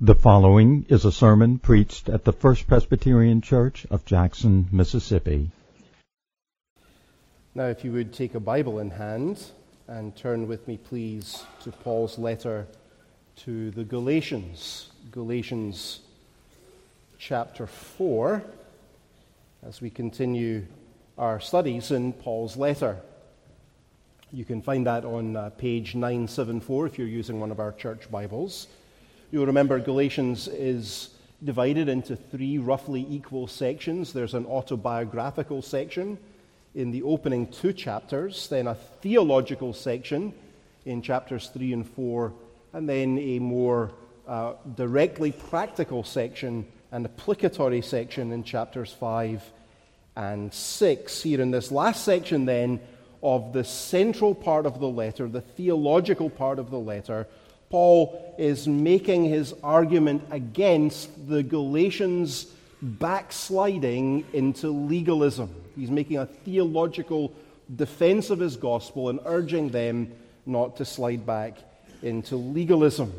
The following is a sermon preached at the First Presbyterian Church of Jackson, Mississippi. Now, if you would take a Bible in hand and turn with me, please, to Paul's letter to the Galatians, Galatians chapter 4, as we continue our studies in Paul's letter. You can find that on uh, page 974 if you're using one of our church Bibles. You'll remember Galatians is divided into three roughly equal sections. There's an autobiographical section in the opening two chapters, then a theological section in chapters 3 and 4, and then a more uh, directly practical section and applicatory section in chapters 5 and 6. Here in this last section, then, of the central part of the letter, the theological part of the letter, Paul is making his argument against the Galatians backsliding into legalism. He's making a theological defense of his gospel and urging them not to slide back into legalism.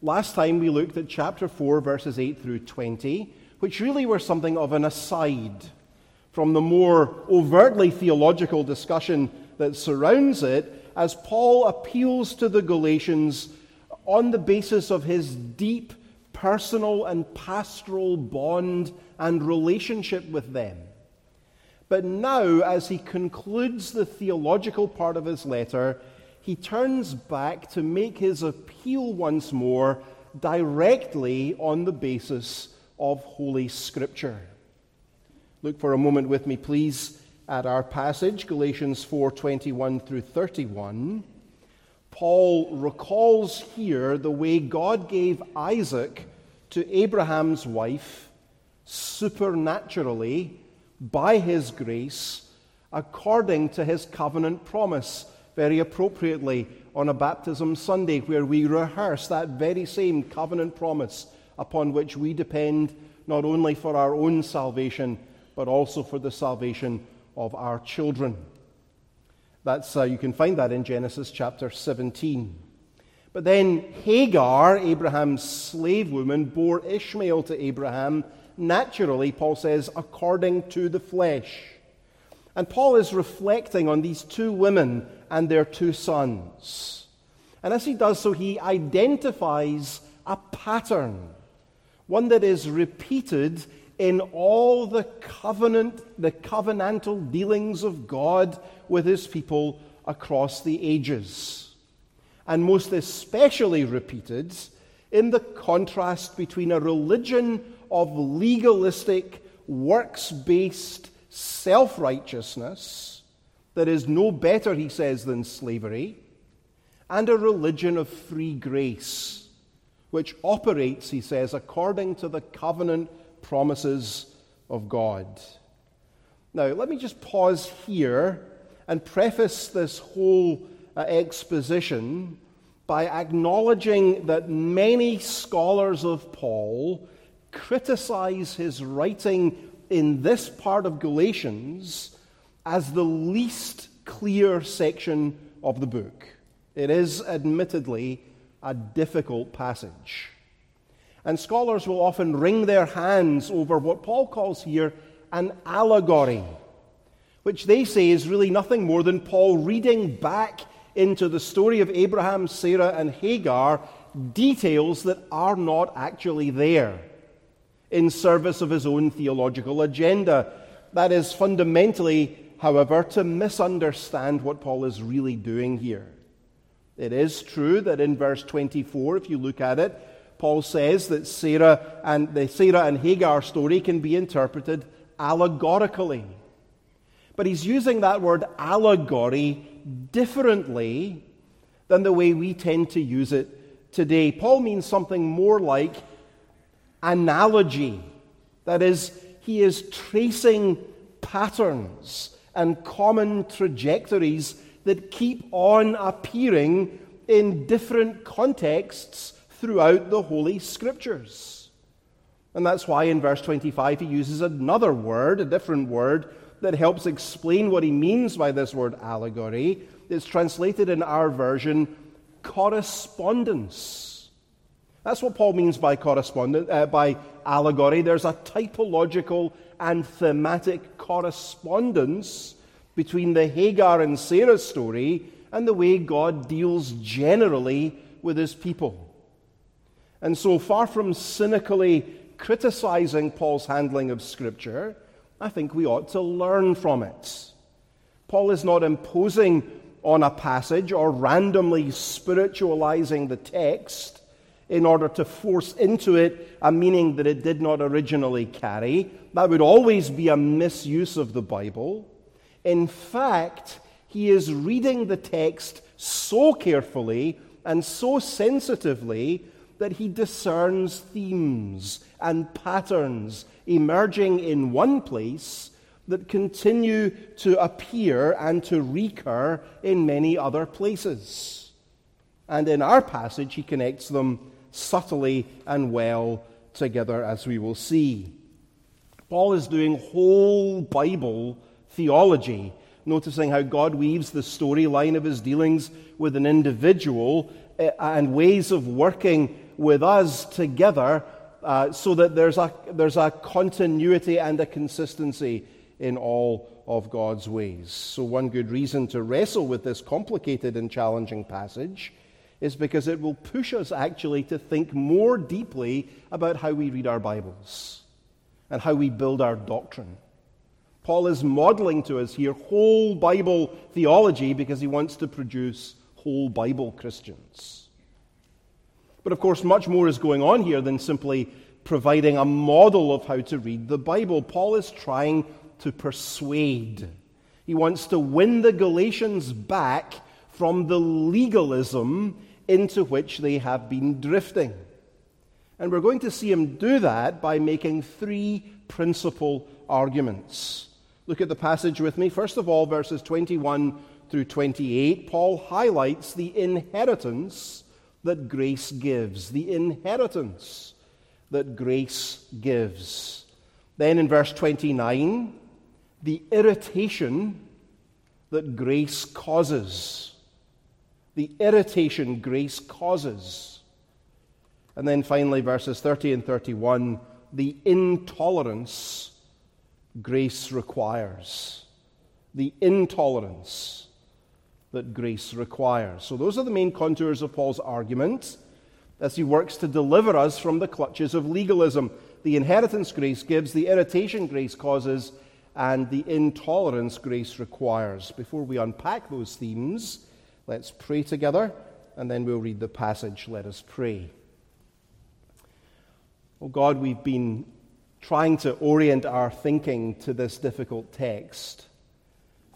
Last time we looked at chapter 4, verses 8 through 20, which really were something of an aside from the more overtly theological discussion that surrounds it, as Paul appeals to the Galatians on the basis of his deep personal and pastoral bond and relationship with them. But now, as he concludes the theological part of his letter, he turns back to make his appeal once more directly on the basis of Holy Scripture. Look for a moment with me, please, at our passage, Galatians 4:21 through 31. Paul recalls here the way God gave Isaac to Abraham's wife supernaturally by his grace according to his covenant promise, very appropriately on a baptism Sunday, where we rehearse that very same covenant promise upon which we depend not only for our own salvation, but also for the salvation of our children. That's, uh, you can find that in Genesis chapter 17. But then Hagar, Abraham's slave woman, bore Ishmael to Abraham naturally, Paul says, according to the flesh. And Paul is reflecting on these two women and their two sons. And as he does so, he identifies a pattern, one that is repeated in all the covenant, the covenantal dealings of God with his people across the ages. And most especially repeated in the contrast between a religion of legalistic, works based self righteousness that is no better, he says, than slavery, and a religion of free grace, which operates, he says, according to the covenant promises of God. Now, let me just pause here and preface this whole uh, exposition by acknowledging that many scholars of Paul criticize his writing in this part of Galatians as the least clear section of the book. It is admittedly a difficult passage. And scholars will often wring their hands over what Paul calls here an allegory which they say is really nothing more than Paul reading back into the story of Abraham, Sarah, and Hagar details that are not actually there in service of his own theological agenda. That is fundamentally, however, to misunderstand what Paul is really doing here. It is true that in verse 24, if you look at it, Paul says that Sarah and the Sarah and Hagar story can be interpreted allegorically. But he's using that word allegory differently than the way we tend to use it today. Paul means something more like analogy. That is, he is tracing patterns and common trajectories that keep on appearing in different contexts throughout the Holy Scriptures. And that's why in verse 25 he uses another word, a different word, that helps explain what he means by this word allegory. It's translated in our version correspondence. That's what Paul means by correspondent, uh, by allegory. There's a typological and thematic correspondence between the Hagar and Sarah story and the way God deals generally with his people. And so, far from cynically criticizing Paul's handling of Scripture, I think we ought to learn from it. Paul is not imposing on a passage or randomly spiritualizing the text in order to force into it a meaning that it did not originally carry. That would always be a misuse of the Bible. In fact, he is reading the text so carefully and so sensitively that he discerns themes and patterns emerging in one place that continue to appear and to recur in many other places. And in our passage, he connects them subtly and well together, as we will see. Paul is doing whole Bible theology, noticing how God weaves the storyline of his dealings with an individual eh, and ways of working with us together uh, so that there's a, there's a continuity and a consistency in all of God's ways. So, one good reason to wrestle with this complicated and challenging passage is because it will push us actually to think more deeply about how we read our Bibles and how we build our doctrine. Paul is modeling to us here whole Bible theology because he wants to produce whole Bible Christians. But of course, much more is going on here than simply providing a model of how to read the Bible. Paul is trying to persuade. He wants to win the Galatians back from the legalism into which they have been drifting. And we're going to see him do that by making three principal arguments. Look at the passage with me. First of all, verses 21 through 28, Paul highlights the inheritance that grace gives, the inheritance that grace gives. Then in verse 29, the irritation that grace causes. The irritation grace causes. And then finally, verses 30 and 31, the intolerance grace requires. The intolerance that grace requires. So, those are the main contours of Paul's argument as he works to deliver us from the clutches of legalism. The inheritance grace gives, the irritation grace causes, and the intolerance grace requires. Before we unpack those themes, let's pray together, and then we'll read the passage. Let us pray. Oh God, we've been trying to orient our thinking to this difficult text.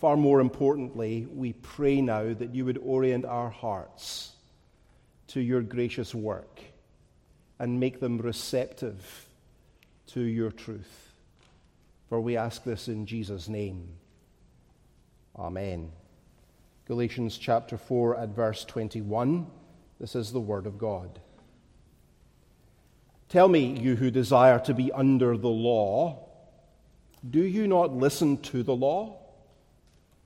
Far more importantly, we pray now that you would orient our hearts to your gracious work and make them receptive to your truth. For we ask this in Jesus' name. Amen. Galatians chapter 4 at verse 21. This is the Word of God. Tell me, you who desire to be under the law, do you not listen to the law?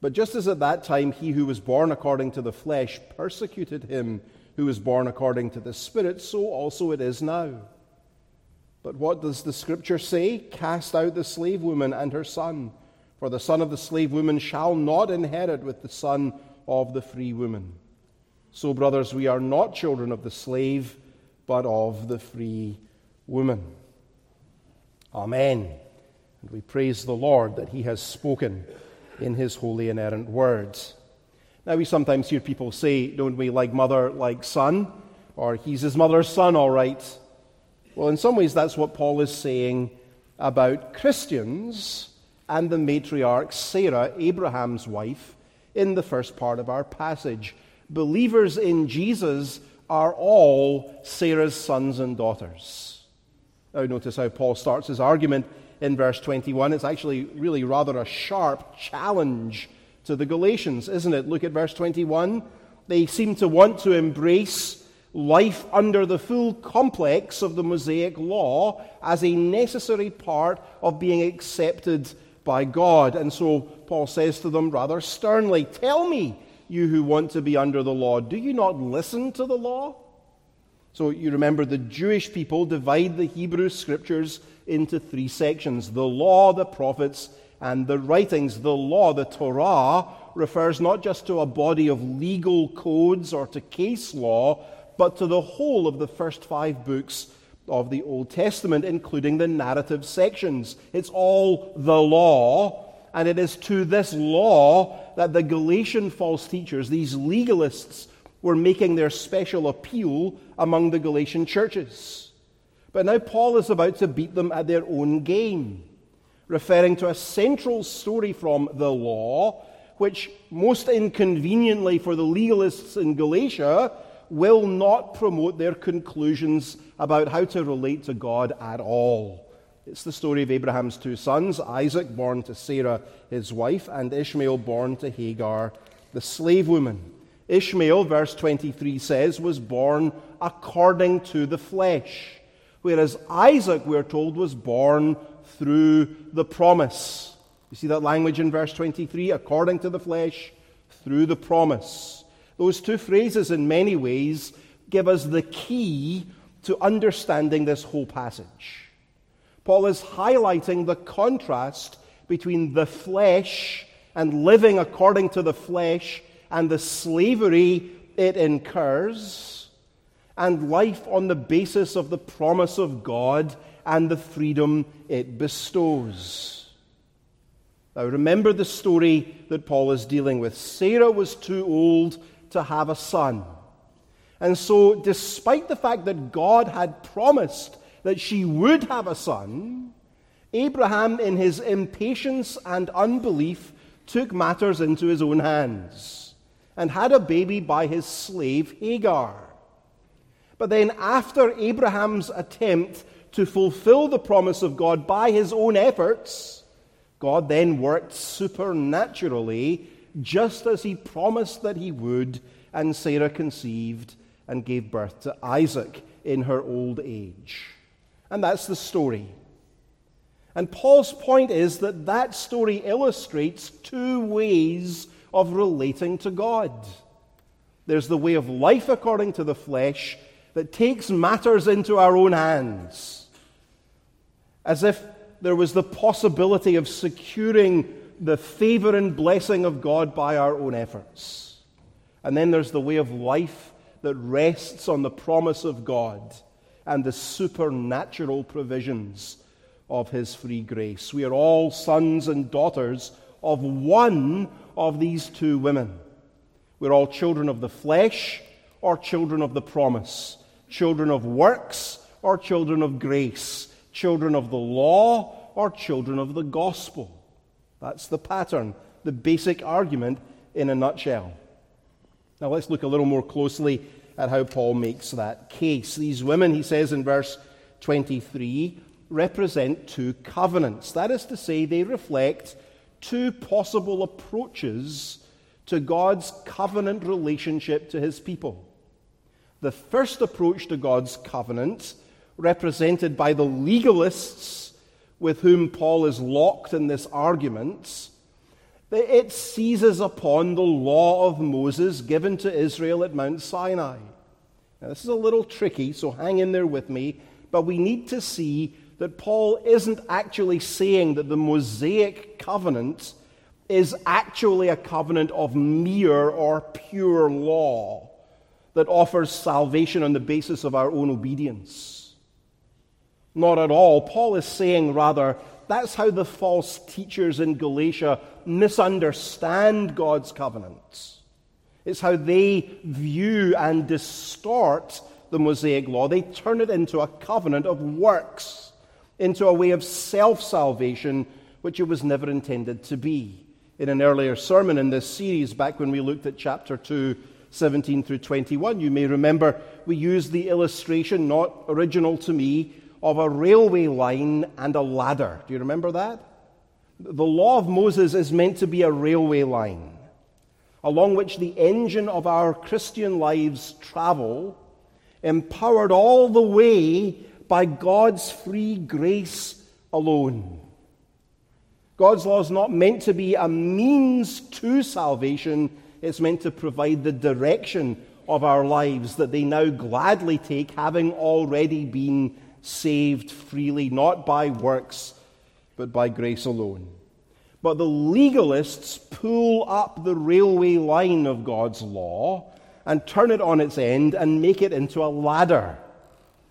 But just as at that time he who was born according to the flesh persecuted him who was born according to the Spirit, so also it is now. But what does the scripture say? Cast out the slave woman and her son, for the son of the slave woman shall not inherit with the son of the free woman. So, brothers, we are not children of the slave, but of the free woman. Amen. And we praise the Lord that He has spoken in His holy and errant words. Now, we sometimes hear people say, don't we, like mother, like son, or he's his mother's son, all right. Well, in some ways, that's what Paul is saying about Christians and the matriarch Sarah, Abraham's wife, in the first part of our passage. Believers in Jesus are all Sarah's sons and daughters. Now, notice how Paul starts his argument in verse 21. It's actually really rather a sharp challenge to the Galatians, isn't it? Look at verse 21. They seem to want to embrace life under the full complex of the Mosaic law as a necessary part of being accepted by God. And so Paul says to them rather sternly, Tell me, you who want to be under the law, do you not listen to the law? So you remember the Jewish people divide the Hebrew scriptures into three sections the law, the prophets, and the writings. The law, the Torah, refers not just to a body of legal codes or to case law, but to the whole of the first five books of the Old Testament, including the narrative sections. It's all the law, and it is to this law that the Galatian false teachers, these legalists, were making their special appeal among the Galatian churches. But now Paul is about to beat them at their own game, referring to a central story from the law, which most inconveniently for the legalists in Galatia will not promote their conclusions about how to relate to God at all. It's the story of Abraham's two sons Isaac, born to Sarah, his wife, and Ishmael, born to Hagar, the slave woman. Ishmael, verse 23 says, was born according to the flesh, whereas Isaac, we're told, was born through the promise. You see that language in verse 23? According to the flesh, through the promise. Those two phrases, in many ways, give us the key to understanding this whole passage. Paul is highlighting the contrast between the flesh and living according to the flesh and the slavery it incurs, and life on the basis of the promise of God and the freedom it bestows. Now, remember the story that Paul is dealing with. Sarah was too old to have a son. And so, despite the fact that God had promised that she would have a son, Abraham, in his impatience and unbelief, took matters into his own hands and had a baby by his slave Hagar. But then, after Abraham's attempt to fulfill the promise of God by his own efforts, God then worked supernaturally just as he promised that he would, and Sarah conceived and gave birth to Isaac in her old age. And that's the story. And Paul's point is that that story illustrates two ways of relating to God. There's the way of life according to the flesh that takes matters into our own hands, as if there was the possibility of securing the favor and blessing of God by our own efforts. And then there's the way of life that rests on the promise of God and the supernatural provisions of His free grace. We are all sons and daughters of one of these two women. We're all children of the flesh or children of the promise, children of works or children of grace, children of the law or children of the gospel. That's the pattern, the basic argument in a nutshell. Now let's look a little more closely at how Paul makes that case. These women, he says in verse 23, represent two covenants. That is to say, they reflect two possible approaches to God's covenant relationship to his people. The first approach to God's covenant, represented by the legalists with whom Paul is locked in this argument, it seizes upon the law of Moses given to Israel at Mount Sinai. Now, this is a little tricky, so hang in there with me, but we need to see that Paul isn't actually saying that the Mosaic covenant is actually a covenant of mere or pure law that offers salvation on the basis of our own obedience. Not at all. Paul is saying, rather, That's how the false teachers in Galatia misunderstand God's covenants. It's how they view and distort the Mosaic law. They turn it into a covenant of works, into a way of self salvation, which it was never intended to be. In an earlier sermon in this series, back when we looked at chapter 2, 17 through 21, you may remember we used the illustration, not original to me, of a railway line and a ladder. Do you remember that? The law of Moses is meant to be a railway line along which the engine of our Christian lives travel, empowered all the way by God's free grace alone. God's law is not meant to be a means to salvation, it's meant to provide the direction of our lives that they now gladly take, having already been saved freely, not by works, but by grace alone. But the legalists pull up the railway line of God's law and turn it on its end and make it into a ladder.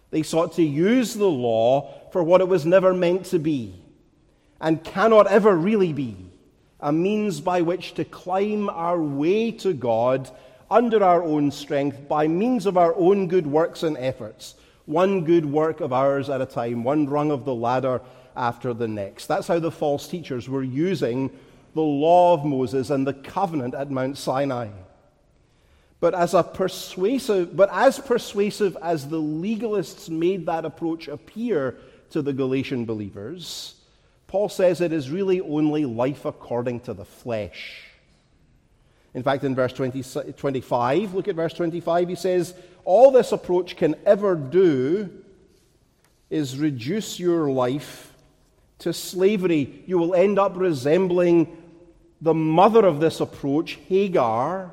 They sought to use the law for what it was never meant to be and cannot ever really be a means by which to climb our way to God under our own strength by means of our own good works and efforts, one good work of ours at a time, one rung of the ladder after the next. That's how the false teachers were using the law of Moses and the covenant at Mount Sinai. But as a persuasive, but as persuasive as the legalists made that approach appear to the Galatian believers, Paul says it is really only life according to the flesh. In fact, in verse 20, 25, look at verse 25, he says, All this approach can ever do is reduce your life to slavery. You will end up resembling the mother of this approach, Hagar,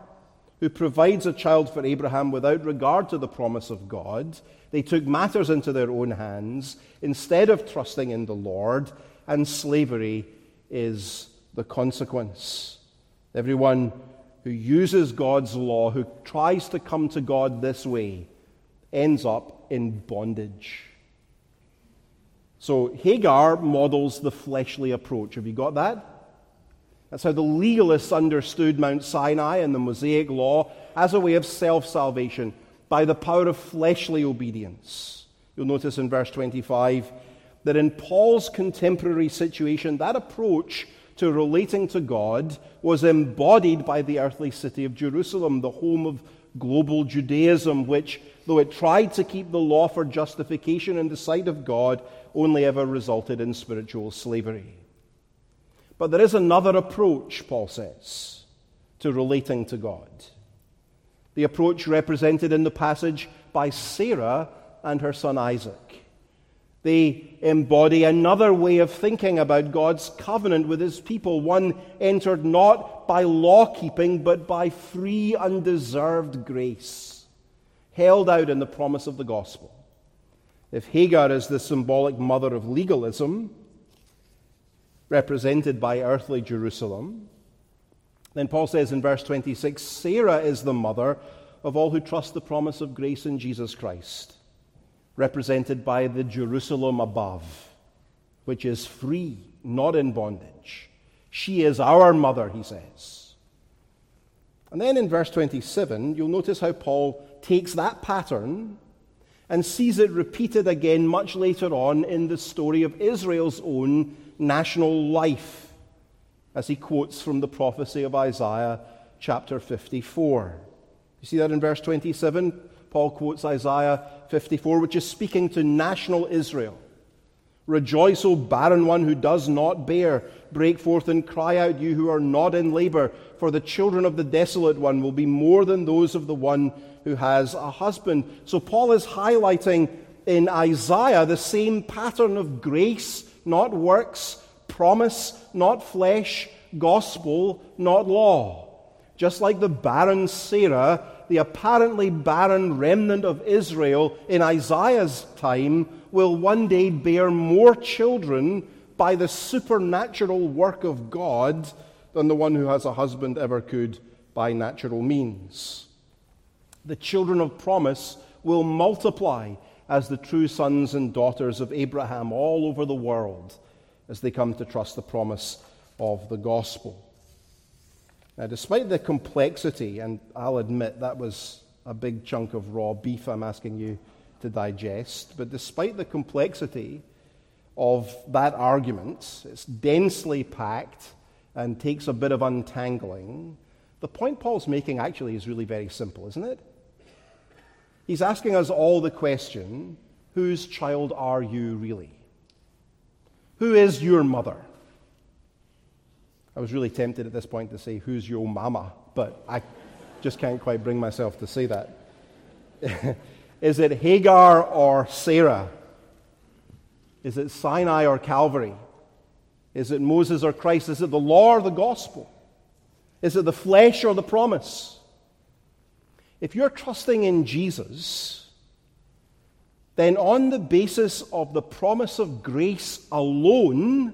who provides a child for Abraham without regard to the promise of God. They took matters into their own hands instead of trusting in the Lord, and slavery is the consequence. Everyone who uses God's law, who tries to come to God this way, ends up in bondage. So Hagar models the fleshly approach. Have you got that? That's how the legalists understood Mount Sinai and the Mosaic law as a way of self salvation by the power of fleshly obedience. You'll notice in verse 25 that in Paul's contemporary situation, that approach to relating to God was embodied by the earthly city of Jerusalem, the home of global Judaism, which, though it tried to keep the law for justification in the sight of God, only ever resulted in spiritual slavery. But there is another approach, Paul says, to relating to God. The approach represented in the passage by Sarah and her son Isaac. They embody another way of thinking about God's covenant with his people, one entered not by law keeping, but by free, undeserved grace, held out in the promise of the gospel. If Hagar is the symbolic mother of legalism, represented by earthly Jerusalem, then Paul says in verse 26 Sarah is the mother of all who trust the promise of grace in Jesus Christ represented by the Jerusalem above, which is free, not in bondage. She is our mother, he says. And then in verse 27, you'll notice how Paul takes that pattern and sees it repeated again much later on in the story of Israel's own national life, as he quotes from the prophecy of Isaiah chapter 54. You see that in verse 27? Paul quotes Isaiah 54, which is speaking to national Israel. Rejoice, O barren one who does not bear. Break forth and cry out, you who are not in labor, for the children of the desolate one will be more than those of the one who has a husband. So Paul is highlighting in Isaiah the same pattern of grace, not works, promise, not flesh, gospel, not law. Just like the barren Sarah the apparently barren remnant of Israel in Isaiah's time will one day bear more children by the supernatural work of God than the one who has a husband ever could by natural means. The children of promise will multiply as the true sons and daughters of Abraham all over the world as they come to trust the promise of the gospel. Now, despite the complexity, and I'll admit that was a big chunk of raw beef I'm asking you to digest, but despite the complexity of that argument, it's densely packed and takes a bit of untangling. The point Paul's making actually is really very simple, isn't it? He's asking us all the question whose child are you really? Who is your mother? I was really tempted at this point to say, Who's your mama? But I just can't quite bring myself to say that. is it Hagar or Sarah? Is it Sinai or Calvary? Is it Moses or Christ? Is it the law or the gospel? Is it the flesh or the promise? If you're trusting in Jesus, then on the basis of the promise of grace alone,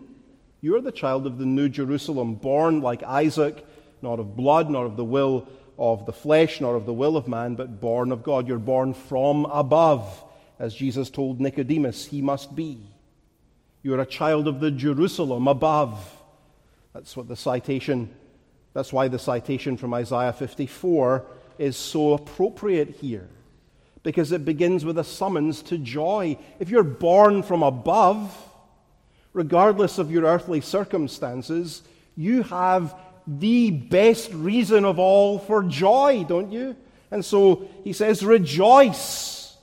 you're the child of the New Jerusalem, born like Isaac, not of blood, nor of the will of the flesh, nor of the will of man, but born of God. You're born from above, as Jesus told Nicodemus he must be. You're a child of the Jerusalem above. That's what the citation, that's why the citation from Isaiah 54 is so appropriate here. Because it begins with a summons to joy. If you're born from above, regardless of your earthly circumstances, you have the best reason of all for joy, don't you? And so he says, Rejoice.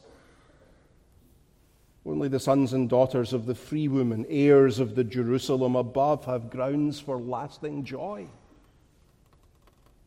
Only the sons and daughters of the free woman, heirs of the Jerusalem above, have grounds for lasting joy.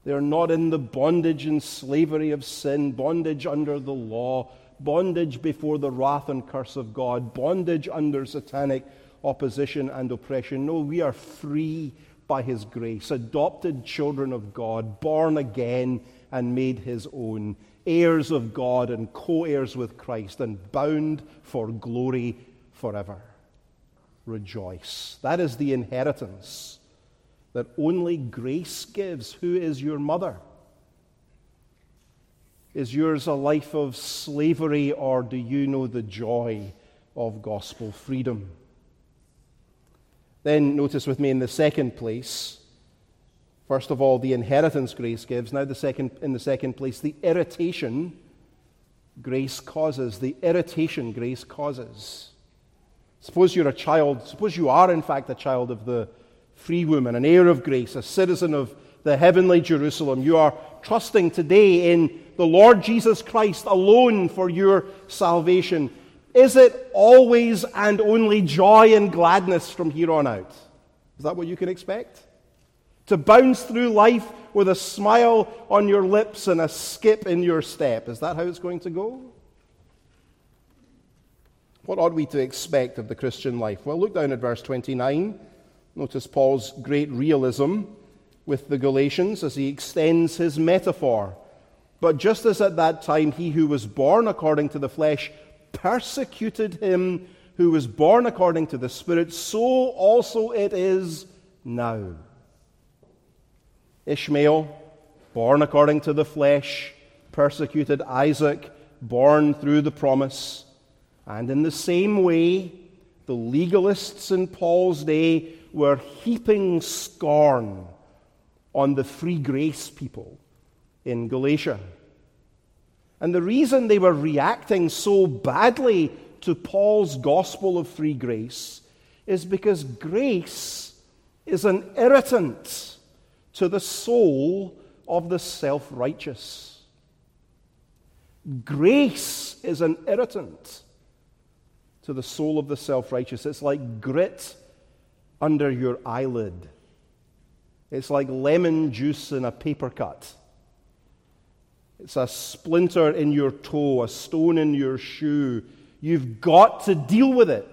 They are not in the bondage and slavery of sin, bondage under the law, bondage before the wrath and curse of God, bondage under satanic opposition and oppression. No, we are free by His grace, adopted children of God, born again and made His own, heirs of God and co heirs with Christ, and bound for glory forever. Rejoice. That is the inheritance that only grace gives. Who is your mother? Is yours a life of slavery, or do you know the joy of gospel freedom? Then notice with me in the second place, first of all, the inheritance grace gives. Now, the second, in the second place, the irritation grace causes. The irritation grace causes. Suppose you're a child, suppose you are, in fact, a child of the free woman, an heir of grace, a citizen of the heavenly Jerusalem. You are trusting today in the Lord Jesus Christ alone for your salvation. Is it always and only joy and gladness from here on out? Is that what you can expect? To bounce through life with a smile on your lips and a skip in your step. Is that how it's going to go? What ought we to expect of the Christian life? Well, look down at verse 29. Notice Paul's great realism with the Galatians as he extends his metaphor. But just as at that time he who was born according to the flesh persecuted him who was born according to the Spirit, so also it is now. Ishmael, born according to the flesh, persecuted Isaac, born through the promise. And in the same way, the legalists in Paul's day were heaping scorn on the free grace people in Galatia. And the reason they were reacting so badly to Paul's gospel of free grace is because grace is an irritant to the soul of the self righteous. Grace is an irritant to the soul of the self righteous. It's like grit under your eyelid, it's like lemon juice in a paper cut. It's a splinter in your toe, a stone in your shoe. You've got to deal with it.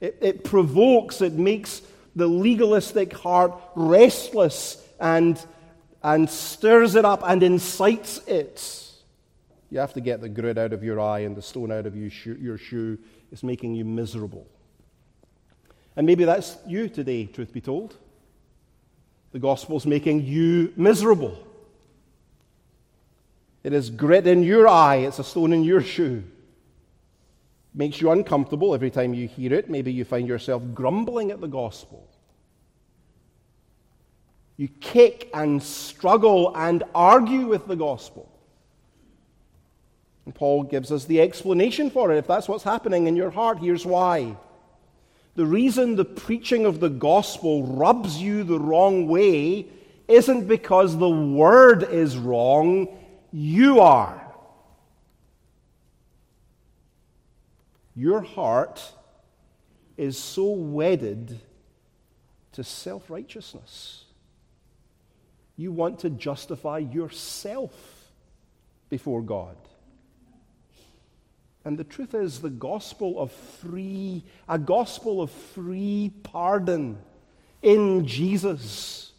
It, it provokes, it makes the legalistic heart restless and, and stirs it up and incites it. You have to get the grit out of your eye and the stone out of your shoe. Your shoe. It's making you miserable. And maybe that's you today, truth be told. The gospel's making you miserable. It is grit in your eye, it's a stone in your shoe. makes you uncomfortable every time you hear it. Maybe you find yourself grumbling at the gospel. You kick and struggle and argue with the gospel. And Paul gives us the explanation for it. If that's what's happening in your heart, here's why. The reason the preaching of the gospel rubs you the wrong way isn't because the word is wrong, you are. Your heart is so wedded to self righteousness. You want to justify yourself before God. And the truth is, the gospel of free, a gospel of free pardon in Jesus,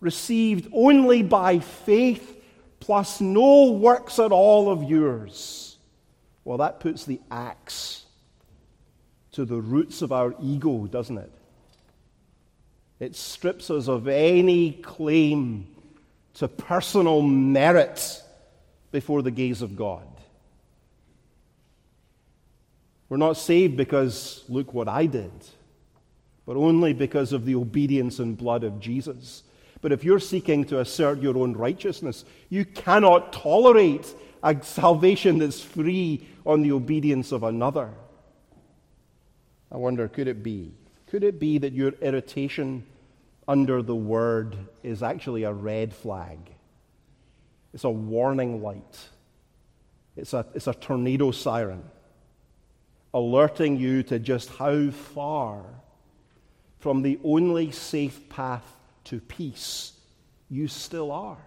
received only by faith, plus no works at all of yours. Well, that puts the axe to the roots of our ego, doesn't it? It strips us of any claim to personal merit before the gaze of God. We're not saved because, look what I did, but only because of the obedience and blood of Jesus. But if you're seeking to assert your own righteousness, you cannot tolerate a salvation that's free on the obedience of another. I wonder, could it be? Could it be that your irritation under the word is actually a red flag? It's a warning light, it's a, it's a tornado siren alerting you to just how far from the only safe path to peace you still are.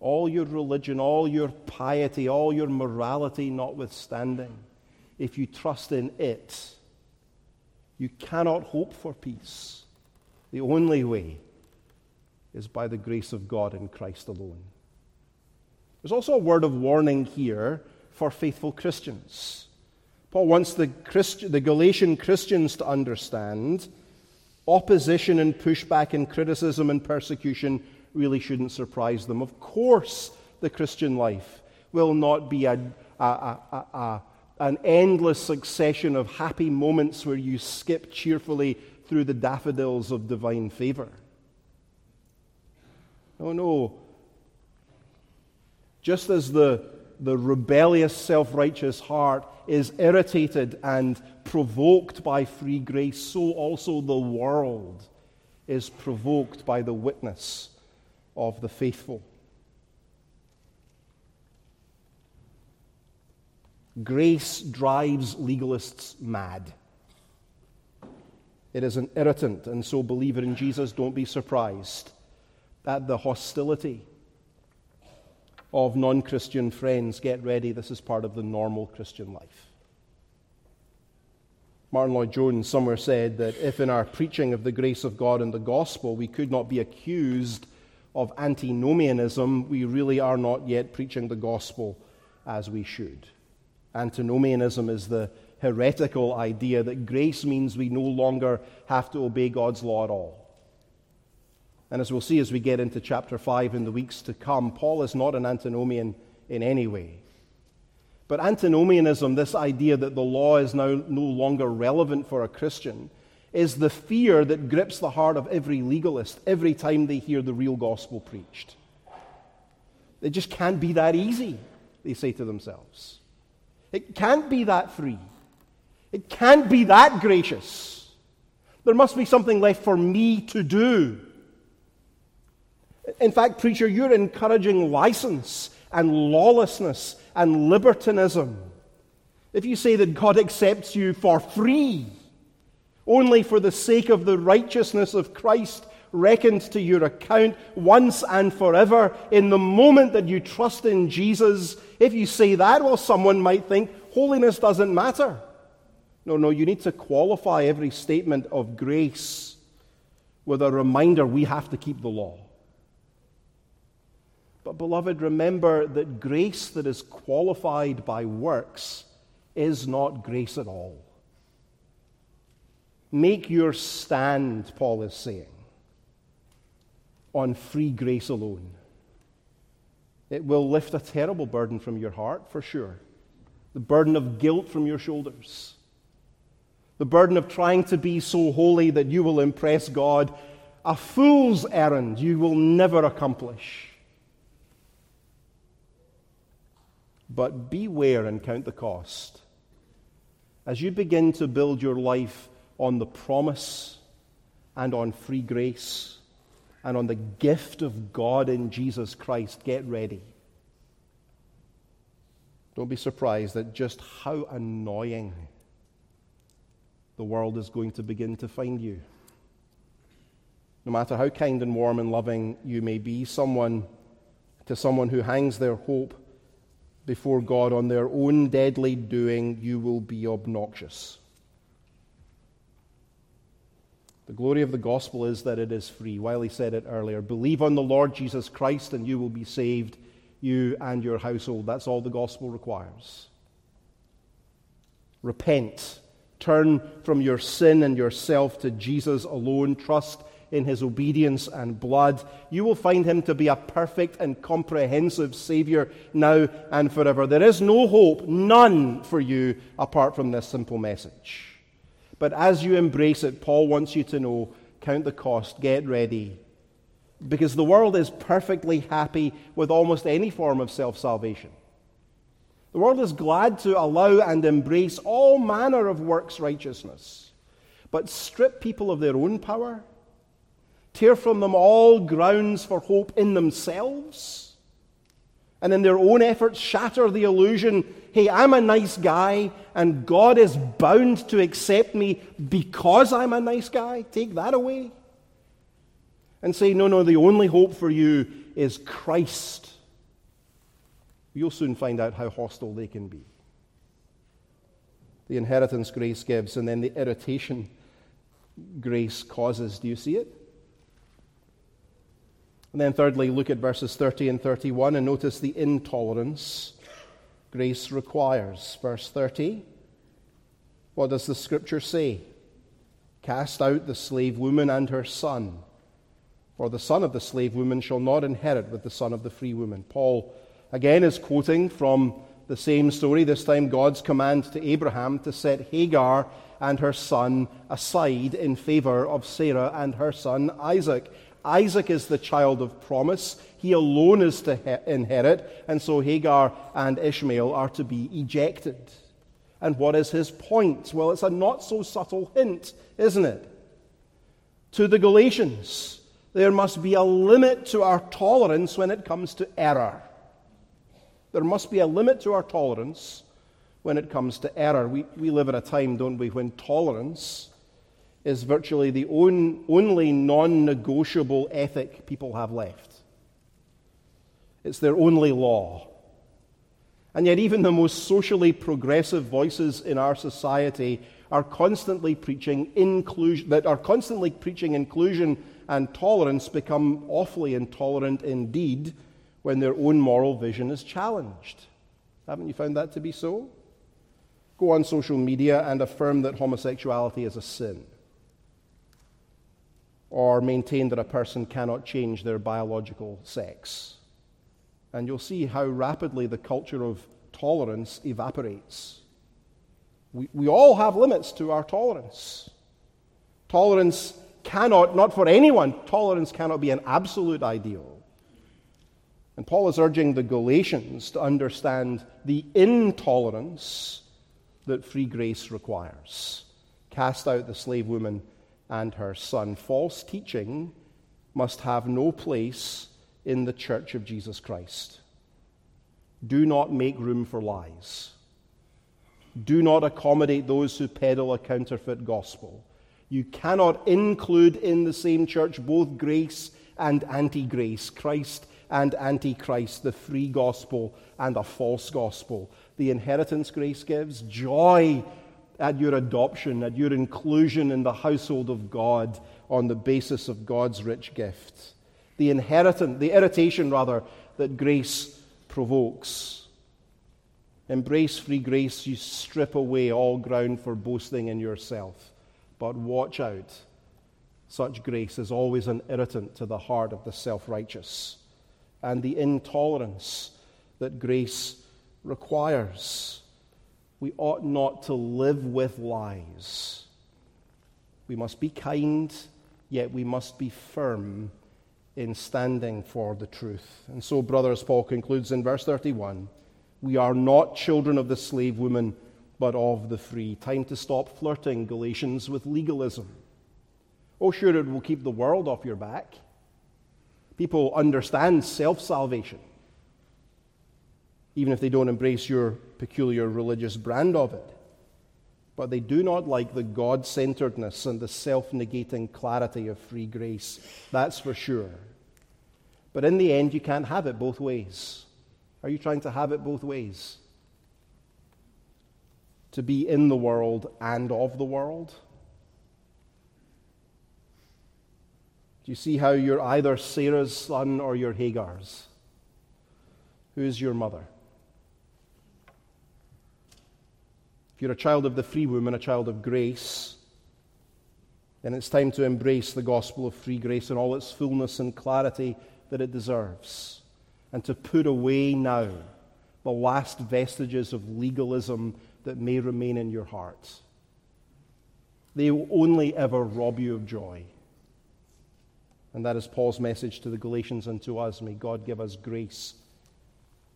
All your religion, all your piety, all your morality notwithstanding, if you trust in it, you cannot hope for peace. The only way is by the grace of God in Christ alone. There's also a word of warning here for faithful Christians. Paul wants the, Christ- the Galatian Christians to understand opposition and pushback and criticism and persecution really shouldn't surprise them. Of course, the Christian life will not be a, a, a, an endless succession of happy moments where you skip cheerfully through the daffodils of divine favor. No, no. Just as the the rebellious, self righteous heart is irritated and provoked by free grace, so also the world is provoked by the witness of the faithful. Grace drives legalists mad. It is an irritant, and so, believer in Jesus, don't be surprised at the hostility of non Christian friends, get ready, this is part of the normal Christian life. Martyn Lloyd-Jones somewhere said that if in our preaching of the grace of God and the gospel we could not be accused of antinomianism, we really are not yet preaching the gospel as we should. Antinomianism is the heretical idea that grace means we no longer have to obey God's law at all. And as we'll see as we get into chapter 5 in the weeks to come, Paul is not an antinomian in any way. But antinomianism, this idea that the law is now no longer relevant for a Christian, is the fear that grips the heart of every legalist every time they hear the real gospel preached. It just can't be that easy, they say to themselves. It can't be that free. It can't be that gracious. There must be something left for me to do. In fact, preacher, you're encouraging license and lawlessness and libertinism. If you say that God accepts you for free, only for the sake of the righteousness of Christ reckoned to your account once and forever, in the moment that you trust in Jesus, if you say that, well, someone might think holiness doesn't matter. No, no, you need to qualify every statement of grace with a reminder we have to keep the law. But, beloved, remember that grace that is qualified by works is not grace at all. Make your stand, Paul is saying, on free grace alone. It will lift a terrible burden from your heart, for sure. the burden of guilt from your shoulders, the burden of trying to be so holy that you will impress God, a fool's errand you will never accomplish. But beware and count the cost. As you begin to build your life on the promise and on free grace and on the gift of God in Jesus Christ, get ready. Don't be surprised at just how annoying the world is going to begin to find you. No matter how kind and warm and loving you may be, someone to someone who hangs their hope before God on their own deadly doing, you will be obnoxious. The glory of the gospel is that it is free. Wiley said it earlier. Believe on the Lord Jesus Christ and you will be saved, you and your household. That's all the gospel requires. Repent. Turn from your sin and yourself to Jesus alone. Trust in his obedience and blood. You will find him to be a perfect and comprehensive Savior now and forever. There is no hope, none for you apart from this simple message. But as you embrace it, Paul wants you to know count the cost, get ready. Because the world is perfectly happy with almost any form of self salvation. The world is glad to allow and embrace all manner of works righteousness, but strip people of their own power, tear from them all grounds for hope in themselves, and in their own efforts shatter the illusion hey, I'm a nice guy, and God is bound to accept me because I'm a nice guy. Take that away. And say, no, no, the only hope for you is Christ. You'll soon find out how hostile they can be. The inheritance grace gives, and then the irritation grace causes. Do you see it? And then, thirdly, look at verses 30 and 31 and notice the intolerance grace requires. Verse 30. What does the scripture say? Cast out the slave woman and her son, for the son of the slave woman shall not inherit with the son of the free woman. Paul again is quoting from the same story, this time God's command to Abraham to set Hagar and her son aside in favor of Sarah and her son Isaac. Isaac is the child of promise. He alone is to inherit, and so Hagar and Ishmael are to be ejected. And what is his point? Well, it's a not so subtle hint, isn't it? To the Galatians, there must be a limit to our tolerance when it comes to error. There must be a limit to our tolerance when it comes to error. We, we live in a time, don't we, when tolerance is virtually the on, only non negotiable ethic people have left. It's their only law. And yet, even the most socially progressive voices in our society are constantly preaching inclusion, that are constantly preaching inclusion and tolerance become awfully intolerant indeed when their own moral vision is challenged. Haven't you found that to be so? Go on social media and affirm that homosexuality is a sin or maintain that a person cannot change their biological sex. And you'll see how rapidly the culture of tolerance evaporates. We, we all have limits to our tolerance. Tolerance cannot, not for anyone, tolerance cannot be an absolute ideal. And Paul is urging the Galatians to understand the intolerance that free grace requires. Cast out the slave woman and her son. False teaching must have no place in the church of Jesus Christ. Do not make room for lies. Do not accommodate those who peddle a counterfeit gospel. You cannot include in the same church both grace and anti grace, Christ and antichrist, the free gospel and a false gospel. The inheritance grace gives joy at your adoption, at your inclusion in the household of God on the basis of God's rich gift. The inheritance, the irritation rather, that grace provokes. Embrace free grace, you strip away all ground for boasting in yourself. But watch out. Such grace is always an irritant to the heart of the self righteous. And the intolerance that grace requires We ought not to live with lies. We must be kind, yet we must be firm in standing for the truth. And so, brothers, Paul concludes in verse 31 We are not children of the slave woman, but of the free. Time to stop flirting, Galatians, with legalism. Oh, sure, it will keep the world off your back. People understand self salvation, even if they don't embrace your peculiar religious brand of it. But they do not like the God centeredness and the self negating clarity of free grace. That's for sure. But in the end, you can't have it both ways. Are you trying to have it both ways? To be in the world and of the world? Do you see how you're either Sarah's son or you're Hagar's? Who is your mother? If you're a child of the free woman, a child of grace, then it's time to embrace the gospel of free grace in all its fullness and clarity that it deserves, and to put away now the last vestiges of legalism that may remain in your heart. They will only ever rob you of joy. And that is Paul's message to the Galatians and to us. May God give us grace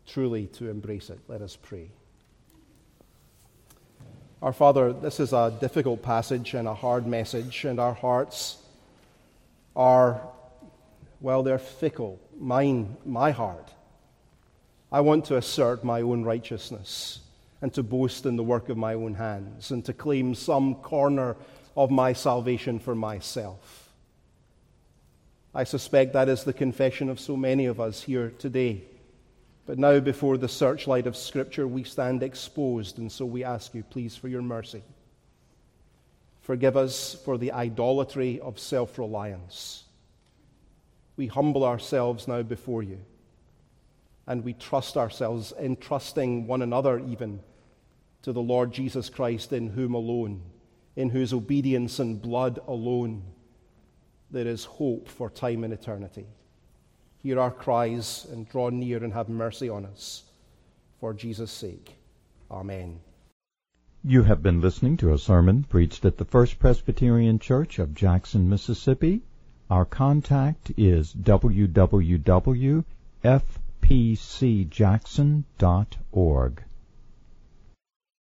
truly to embrace it. Let us pray. Our Father, this is a difficult passage and a hard message, and our hearts are, well, they're fickle. Mine, my heart. I want to assert my own righteousness and to boast in the work of my own hands and to claim some corner of my salvation for myself. I suspect that is the confession of so many of us here today. But now, before the searchlight of Scripture, we stand exposed, and so we ask you, please, for your mercy. Forgive us for the idolatry of self reliance. We humble ourselves now before you, and we trust ourselves, entrusting one another even to the Lord Jesus Christ, in whom alone, in whose obedience and blood alone there is hope for time and eternity. Hear our cries and draw near and have mercy on us. For Jesus' sake. Amen. You have been listening to a sermon preached at the First Presbyterian Church of Jackson, Mississippi. Our contact is www.fpcjackson.org.